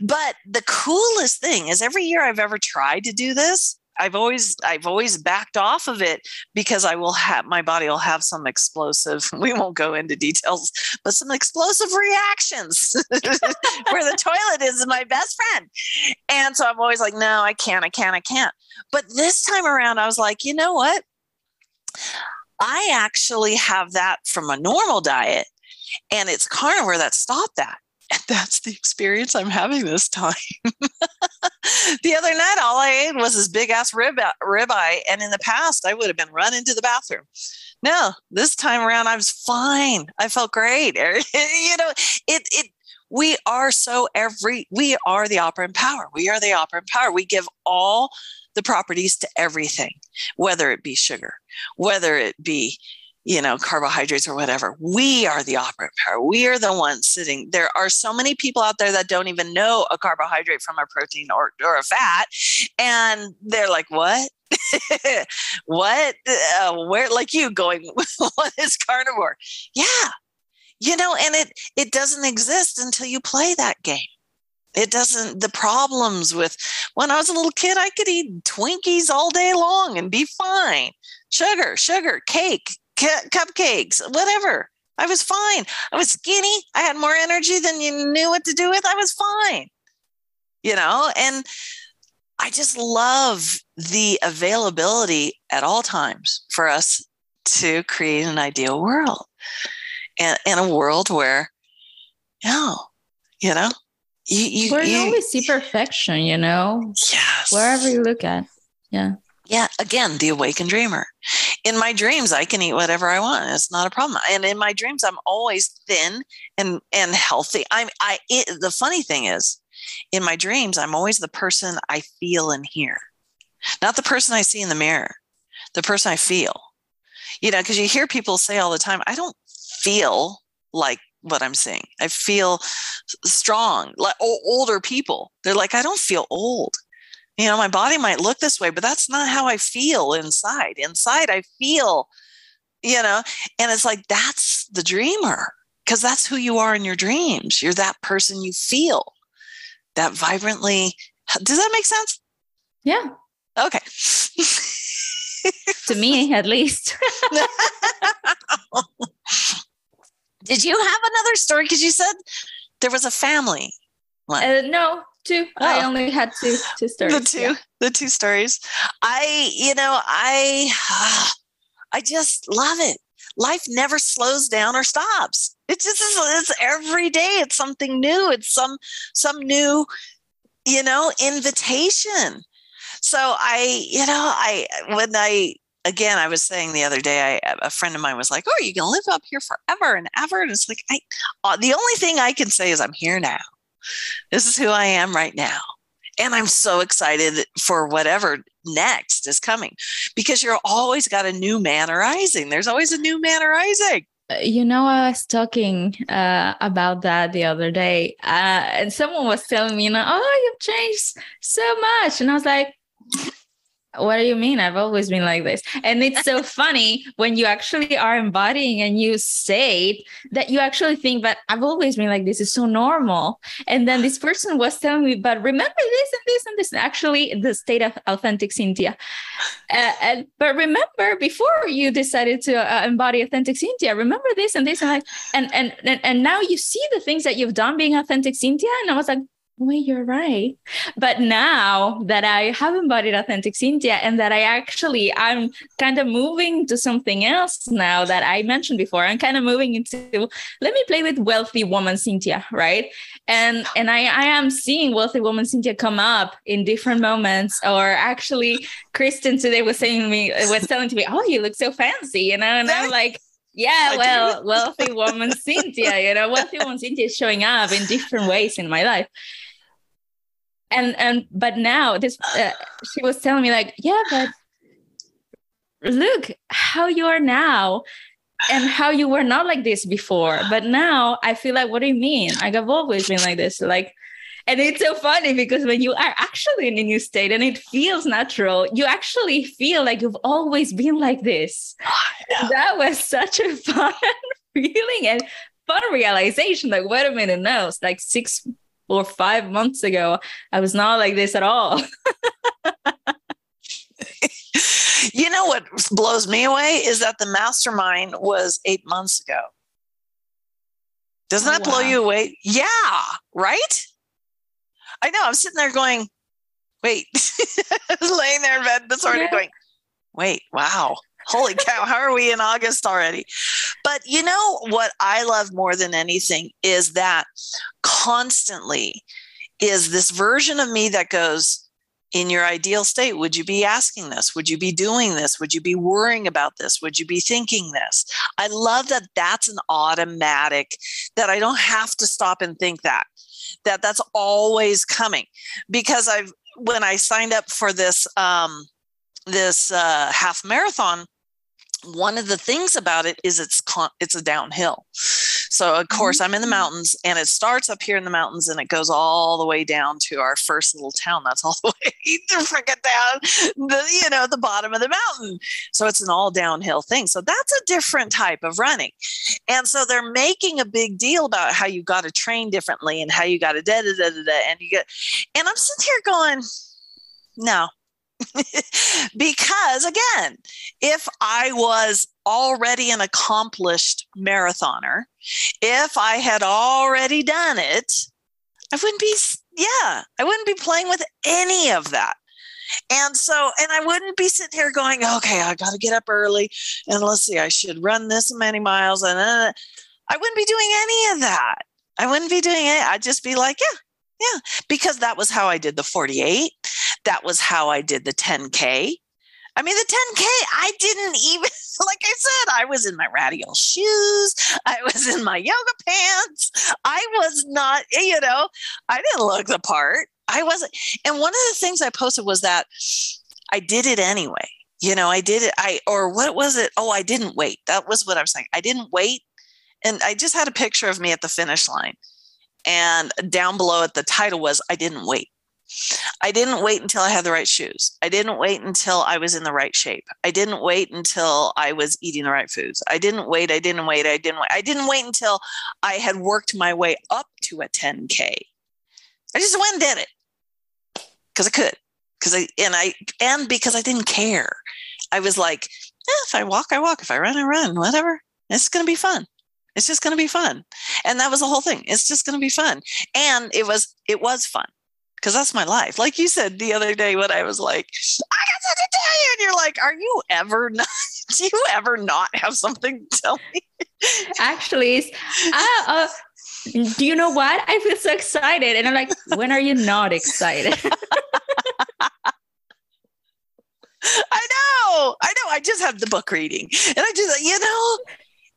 But the coolest thing is every year I've ever tried to do this, I've always I've always backed off of it because I will have my body will have some explosive. We won't go into details, but some explosive reactions where the toilet is my best friend. And so I'm always like, no, I can't, I can't, I can't. But this time around, I was like, you know what? I actually have that from a normal diet, and it's carnivore that stopped that. And that's the experience I'm having this time. the other night, all I ate was this big ass rib ribeye, and in the past, I would have been run into the bathroom. No, this time around, I was fine. I felt great. you know, it it we are so every we are the operant power. We are the operant power. We give all the properties to everything, whether it be sugar, whether it be you know, carbohydrates or whatever. We are the operant power. We are the ones sitting. There are so many people out there that don't even know a carbohydrate from a protein or, or a fat. And they're like, what? what? Uh, where, like you going, what is carnivore? Yeah. You know, and it it doesn't exist until you play that game. It doesn't, the problems with when I was a little kid, I could eat Twinkies all day long and be fine. Sugar, sugar, cake, cupcakes, whatever. I was fine. I was skinny. I had more energy than you knew what to do with. I was fine. You know, and I just love the availability at all times for us to create an ideal world and in a world where, know, you know, you, you, where you, you always see perfection, you know, yes. wherever you look at. Yeah. Yeah. Again, the awakened dreamer in my dreams i can eat whatever i want it's not a problem and in my dreams i'm always thin and and healthy i'm i it, the funny thing is in my dreams i'm always the person i feel and hear not the person i see in the mirror the person i feel you know because you hear people say all the time i don't feel like what i'm saying. i feel strong like older people they're like i don't feel old you know, my body might look this way, but that's not how I feel inside. Inside, I feel, you know, and it's like that's the dreamer because that's who you are in your dreams. You're that person you feel that vibrantly. Does that make sense? Yeah. Okay. to me, at least. Did you have another story? Because you said there was a family. Uh, no, two. Oh. I only had two two stories. The two, yeah. the two stories. I, you know, I, I just love it. Life never slows down or stops. It just is. It's every day. It's something new. It's some some new, you know, invitation. So I, you know, I when I again, I was saying the other day, I, a friend of mine was like, "Oh, you can live up here forever and ever," and it's like, I, uh, the only thing I can say is I'm here now. This is who I am right now. And I'm so excited for whatever next is coming because you're always got a new man arising. There's always a new man arising. Uh, you know, I was talking uh, about that the other day, uh, and someone was telling me, you know, oh, you've changed so much. And I was like, what do you mean? I've always been like this. And it's so funny when you actually are embodying and you say that you actually think, but I've always been like this is so normal. And then this person was telling me, but remember this and this and this. Actually, the state of authentic Cynthia. Uh, and but remember before you decided to uh, embody authentic Cynthia, remember this and this and like, and, and and and now you see the things that you've done being authentic Cynthia. And I was like, wait, you're right. But now that I have embodied authentic Cynthia and that I actually I'm kind of moving to something else now that I mentioned before. I'm kind of moving into let me play with wealthy woman Cynthia, right? And and I, I am seeing wealthy woman Cynthia come up in different moments. Or actually Kristen today was saying to me was telling to me, Oh, you look so fancy, you know, and I'm like yeah, I well, wealthy woman Cynthia, you know, wealthy woman Cynthia is showing up in different ways in my life and and but now this uh, she was telling me like yeah but look how you are now and how you were not like this before. But now i feel like what do you mean? Like i've always been like this. Like and it's so funny because when you are actually in a new state and it feels natural you actually feel like you've always been like this. That was such a fun feeling and fun realization. Like wait a minute no it's like six or five months ago, I was not like this at all. you know what blows me away is that the mastermind was eight months ago. Doesn't oh, that blow you away? Yeah, right? I know. I'm sitting there going, wait, laying there in bed this morning yeah. going, wait, wow holy cow, how are we in August already? But you know what I love more than anything is that constantly is this version of me that goes, in your ideal state, would you be asking this? Would you be doing this? Would you be worrying about this? Would you be thinking this? I love that that's an automatic, that I don't have to stop and think that, that that's always coming. Because I've, when I signed up for this, um, this uh, half marathon, one of the things about it is it's con- it's a downhill. So of course I'm in the mm-hmm. mountains and it starts up here in the mountains and it goes all the way down to our first little town. That's all the way to freaking down the you know the bottom of the mountain. So it's an all downhill thing. So that's a different type of running. And so they're making a big deal about how you got to train differently and how you got to da da da da da and you get and I'm sitting here going, no, because again, if I was already an accomplished marathoner, if I had already done it, I wouldn't be, yeah, I wouldn't be playing with any of that. And so, and I wouldn't be sitting here going, okay, I got to get up early and let's see, I should run this many miles. And uh, I wouldn't be doing any of that. I wouldn't be doing it. I'd just be like, yeah, yeah, because that was how I did the 48. That was how I did the 10K. I mean, the 10K, I didn't even, like I said, I was in my radial shoes. I was in my yoga pants. I was not, you know, I didn't look the part. I wasn't. And one of the things I posted was that I did it anyway. You know, I did it. I, or what was it? Oh, I didn't wait. That was what I was saying. I didn't wait. And I just had a picture of me at the finish line. And down below it, the title was I Didn't Wait. I didn't wait until I had the right shoes. I didn't wait until I was in the right shape. I didn't wait until I was eating the right foods. I didn't wait. I didn't wait. I didn't wait. I didn't wait until I had worked my way up to a 10K. I just went and did it because I could. Because I and I and because I didn't care. I was like, eh, if I walk, I walk. If I run, I run. Whatever. It's gonna be fun. It's just going to be fun. And that was the whole thing. It's just going to be fun. And it was it was fun because that's my life. Like you said the other day when I was like, I got something to tell you. And you're like, are you ever not, do you ever not have something to tell me? Actually, I, uh, do you know what? I feel so excited. And I'm like, when are you not excited? I know. I know. I just have the book reading. And I just, you know,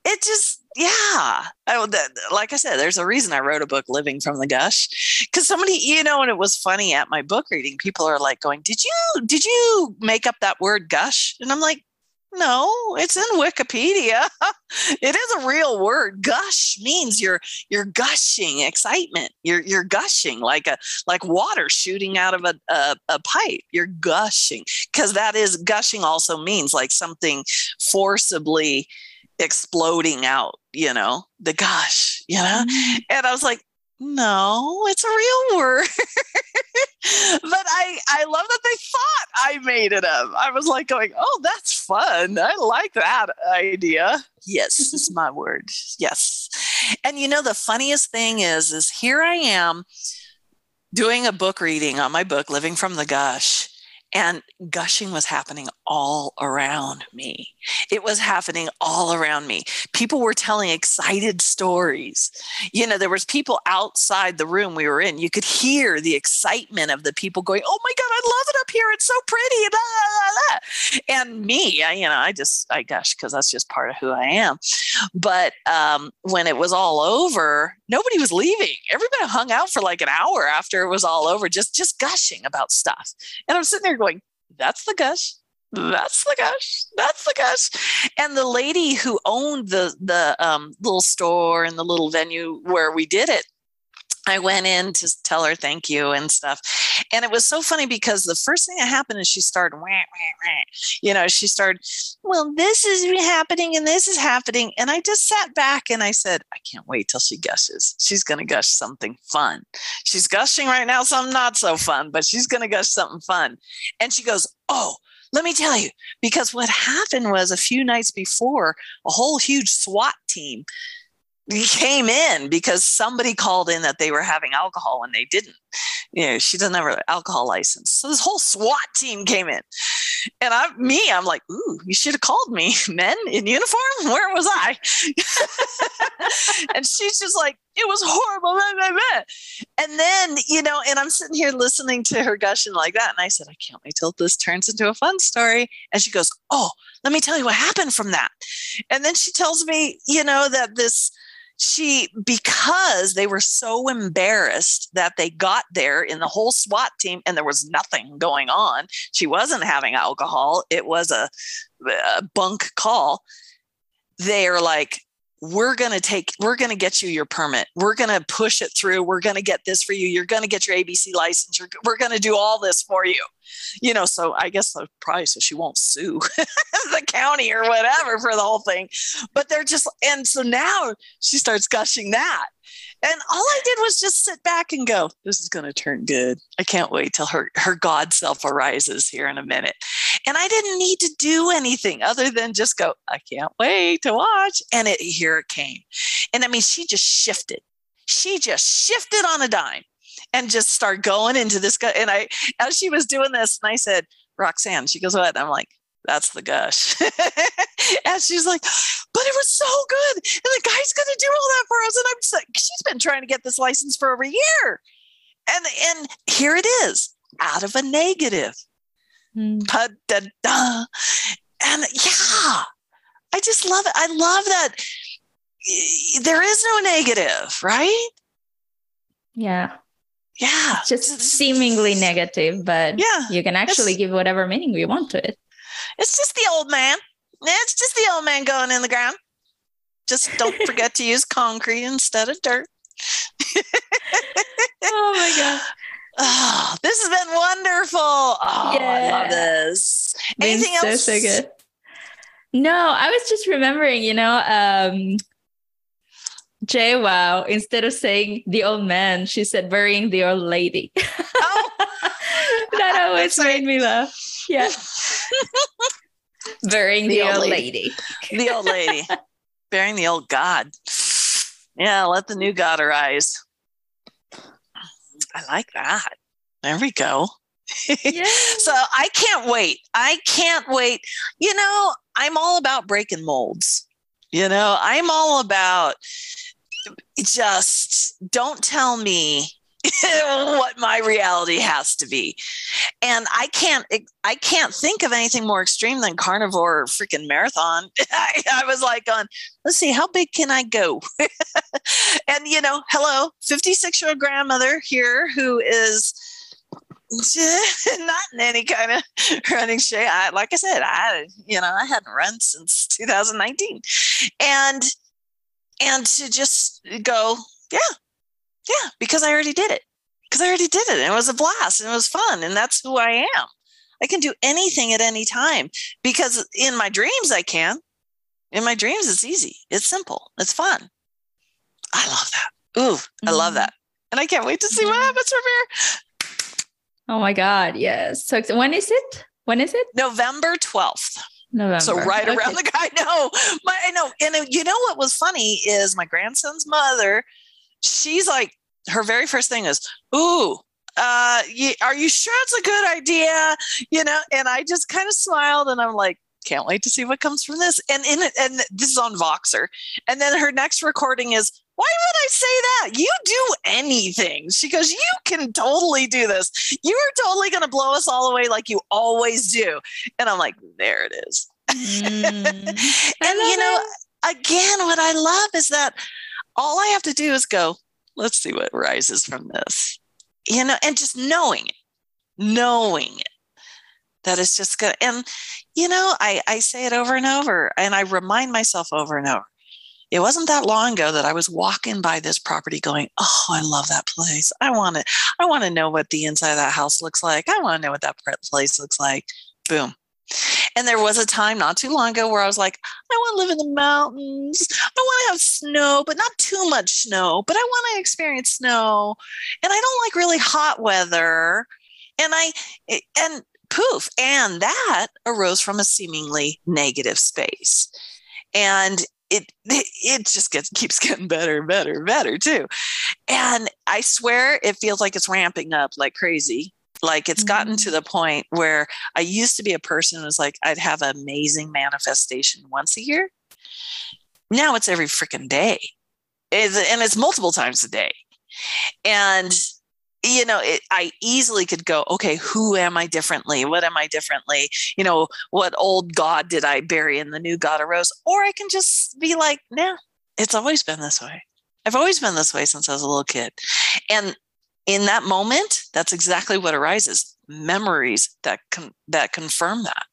it just yeah. Oh, I, like i said there's a reason i wrote a book living from the gush because somebody you know and it was funny at my book reading people are like going did you did you make up that word gush? And i'm like no it's in wikipedia. It is a real word. Gush means you're you're gushing excitement. You're you're gushing like a like water shooting out of a, a, a pipe. You're gushing because that is gushing also means like something forcibly exploding out, you know, the gosh, you know? Mm-hmm. And I was like, no, it's a real word. but I I love that they thought I made it up. I was like going, oh, that's fun. I like that idea. Yes, it's my word. Yes. And you know, the funniest thing is, is here I am doing a book reading on my book, Living from the Gush and gushing was happening all around me. It was happening all around me. People were telling excited stories. You know, there was people outside the room we were in. You could hear the excitement of the people going, "Oh my god, I love it up here. It's so pretty." Blah, blah, blah. Ah. And me, I, you know, I just I gush because that's just part of who I am. But um, when it was all over, nobody was leaving. Everybody hung out for like an hour after it was all over, just just gushing about stuff. And I'm sitting there going, that's the gush. That's the gush. That's the gush. And the lady who owned the the um, little store and the little venue where we did it, I went in to tell her thank you and stuff. And it was so funny because the first thing that happened is she started, wah, wah, wah. you know, she started, well, this is happening and this is happening. And I just sat back and I said, I can't wait till she gushes. She's going to gush something fun. She's gushing right now, something not so fun, but she's going to gush something fun. And she goes, Oh, let me tell you, because what happened was a few nights before, a whole huge SWAT team came in because somebody called in that they were having alcohol when they didn't. You know, she doesn't have an alcohol license. So this whole SWAT team came in. And I me, I'm like, ooh, you should have called me. Men in uniform? Where was I? and she's just like, it was horrible. Blah, blah, blah. And then, you know, and I'm sitting here listening to her gushing like that. And I said, I can't wait till this turns into a fun story. And she goes, Oh, let me tell you what happened from that. And then she tells me, you know, that this she because they were so embarrassed that they got there in the whole SWAT team and there was nothing going on. She wasn't having alcohol. It was a, a bunk call. They're like, we're going to take we're going to get you your permit. We're going to push it through. We're going to get this for you. You're going to get your abc license. You're, we're going to do all this for you. You know so i guess the price so she won't sue the county or whatever for the whole thing. But they're just and so now she starts gushing that and all I did was just sit back and go, this is going to turn good. I can't wait till her, her God self arises here in a minute. And I didn't need to do anything other than just go, I can't wait to watch. And it, here it came. And I mean, she just shifted. She just shifted on a dime and just start going into this guy. And I, as she was doing this, and I said, Roxanne, she goes, what? I'm like, that's the gush. and she's like, but it was so good. And the guy's going to do all that for us. And I'm like, she's been trying to get this license for over a year. And, and here it is out of a negative. Mm. Da-da-da. And yeah, I just love it. I love that there is no negative, right? Yeah. Yeah. It's just seemingly negative, but yeah, you can actually give whatever meaning we want to it. It's just the old man. It's just the old man going in the ground. Just don't forget to use concrete instead of dirt. Oh my God. Oh, this has been wonderful. Oh, yeah. I love this. Anything so, else? So good. No, I was just remembering, you know, um, Jay Wow, instead of saying the old man, she said burying the old lady. Oh. that always made me laugh. Yeah. burying the, the old, old lady. lady. the old lady. burying the old God. Yeah, let the new God arise. I like that. There we go. Yeah. so I can't wait. I can't wait. You know, I'm all about breaking molds. You know, I'm all about just don't tell me what my reality has to be. And i can't i can't think of anything more extreme than carnivore freaking marathon. I, I, was like on let's see how big can i go? And you know hello 56 year old grandmother here who is not in any kind of running shape. I, like i said i you know i hadn't run since 2019 and and to just go yeah yeah, because I already did it. Because I already did it. And it was a blast and it was fun. And that's who I am. I can do anything at any time because in my dreams, I can. In my dreams, it's easy. It's simple. It's fun. I love that. Ooh, I love mm-hmm. that. And I can't wait to see what mm-hmm. happens from here. Oh my God. Yes. So when is it? When is it? November 12th. November. So right okay. around the guy. No, my I know. And you know what was funny is my grandson's mother, she's like, her very first thing is, Ooh, uh, are you sure it's a good idea? You know, and I just kind of smiled and I'm like, can't wait to see what comes from this. And in it, and this is on Voxer. And then her next recording is, why would I say that? You do anything. She goes, You can totally do this. You are totally going to blow us all away like you always do. And I'm like, There it is. Mm, and, you know, it. again, what I love is that all I have to do is go, Let's see what rises from this. You know, and just knowing it, knowing it that it's just good. And, you know, I, I say it over and over and I remind myself over and over it wasn't that long ago that I was walking by this property going, "Oh, I love that place. I want to I want to know what the inside of that house looks like. I want to know what that place looks like." Boom. And there was a time not too long ago where I was like, I want to live in the mountains. I want to have snow, but not too much snow, but I want to experience snow. And I don't like really hot weather. And I eh, and poof, and that arose from a seemingly negative space. And it it just gets keeps getting better and better and better too. And I swear it feels like it's ramping up like crazy. Like it's gotten to mm-hmm. the point where I used to be a person who was like I'd have an amazing manifestation once a year. Now it's every freaking day. It's, and it's multiple times a day. And you know it, i easily could go okay who am i differently what am i differently you know what old god did i bury and the new god arose or i can just be like nah it's always been this way i've always been this way since i was a little kid and in that moment that's exactly what arises. Memories that con- that confirm that.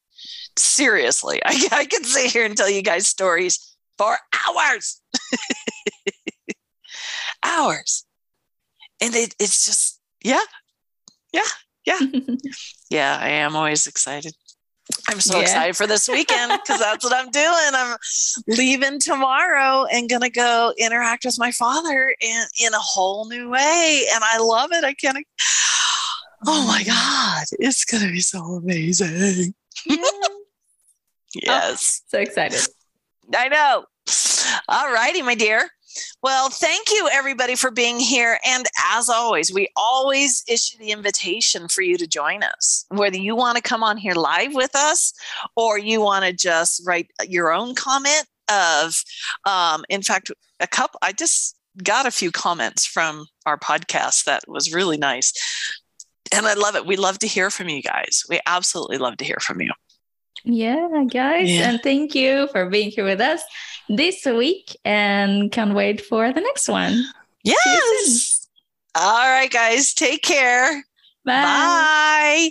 Seriously I, I can sit here and tell you guys stories for hours. Hours. And it, it's just yeah yeah yeah. Yeah i am always excited i'm so yeah. excited for this weekend because that's what i'm doing i'm leaving tomorrow and gonna go interact with my father in in a whole new way and i love it i can't oh my mm. god it's gonna be so amazing yeah. yes oh, so excited i know all righty my dear well, thank you everybody for being here. And as always, we always issue the invitation for you to join us. Whether you want to come on here live with us or you want to just write your own comment of, um, in fact, a couple, I just got a few comments from our podcast that was really nice. And I love it. We love to hear from you guys. We absolutely love to hear from you. Yeah, guys. Yeah. And thank you for being here with us this week and can't wait for the next one. Yes. All right, guys. Take care. Bye. Bye.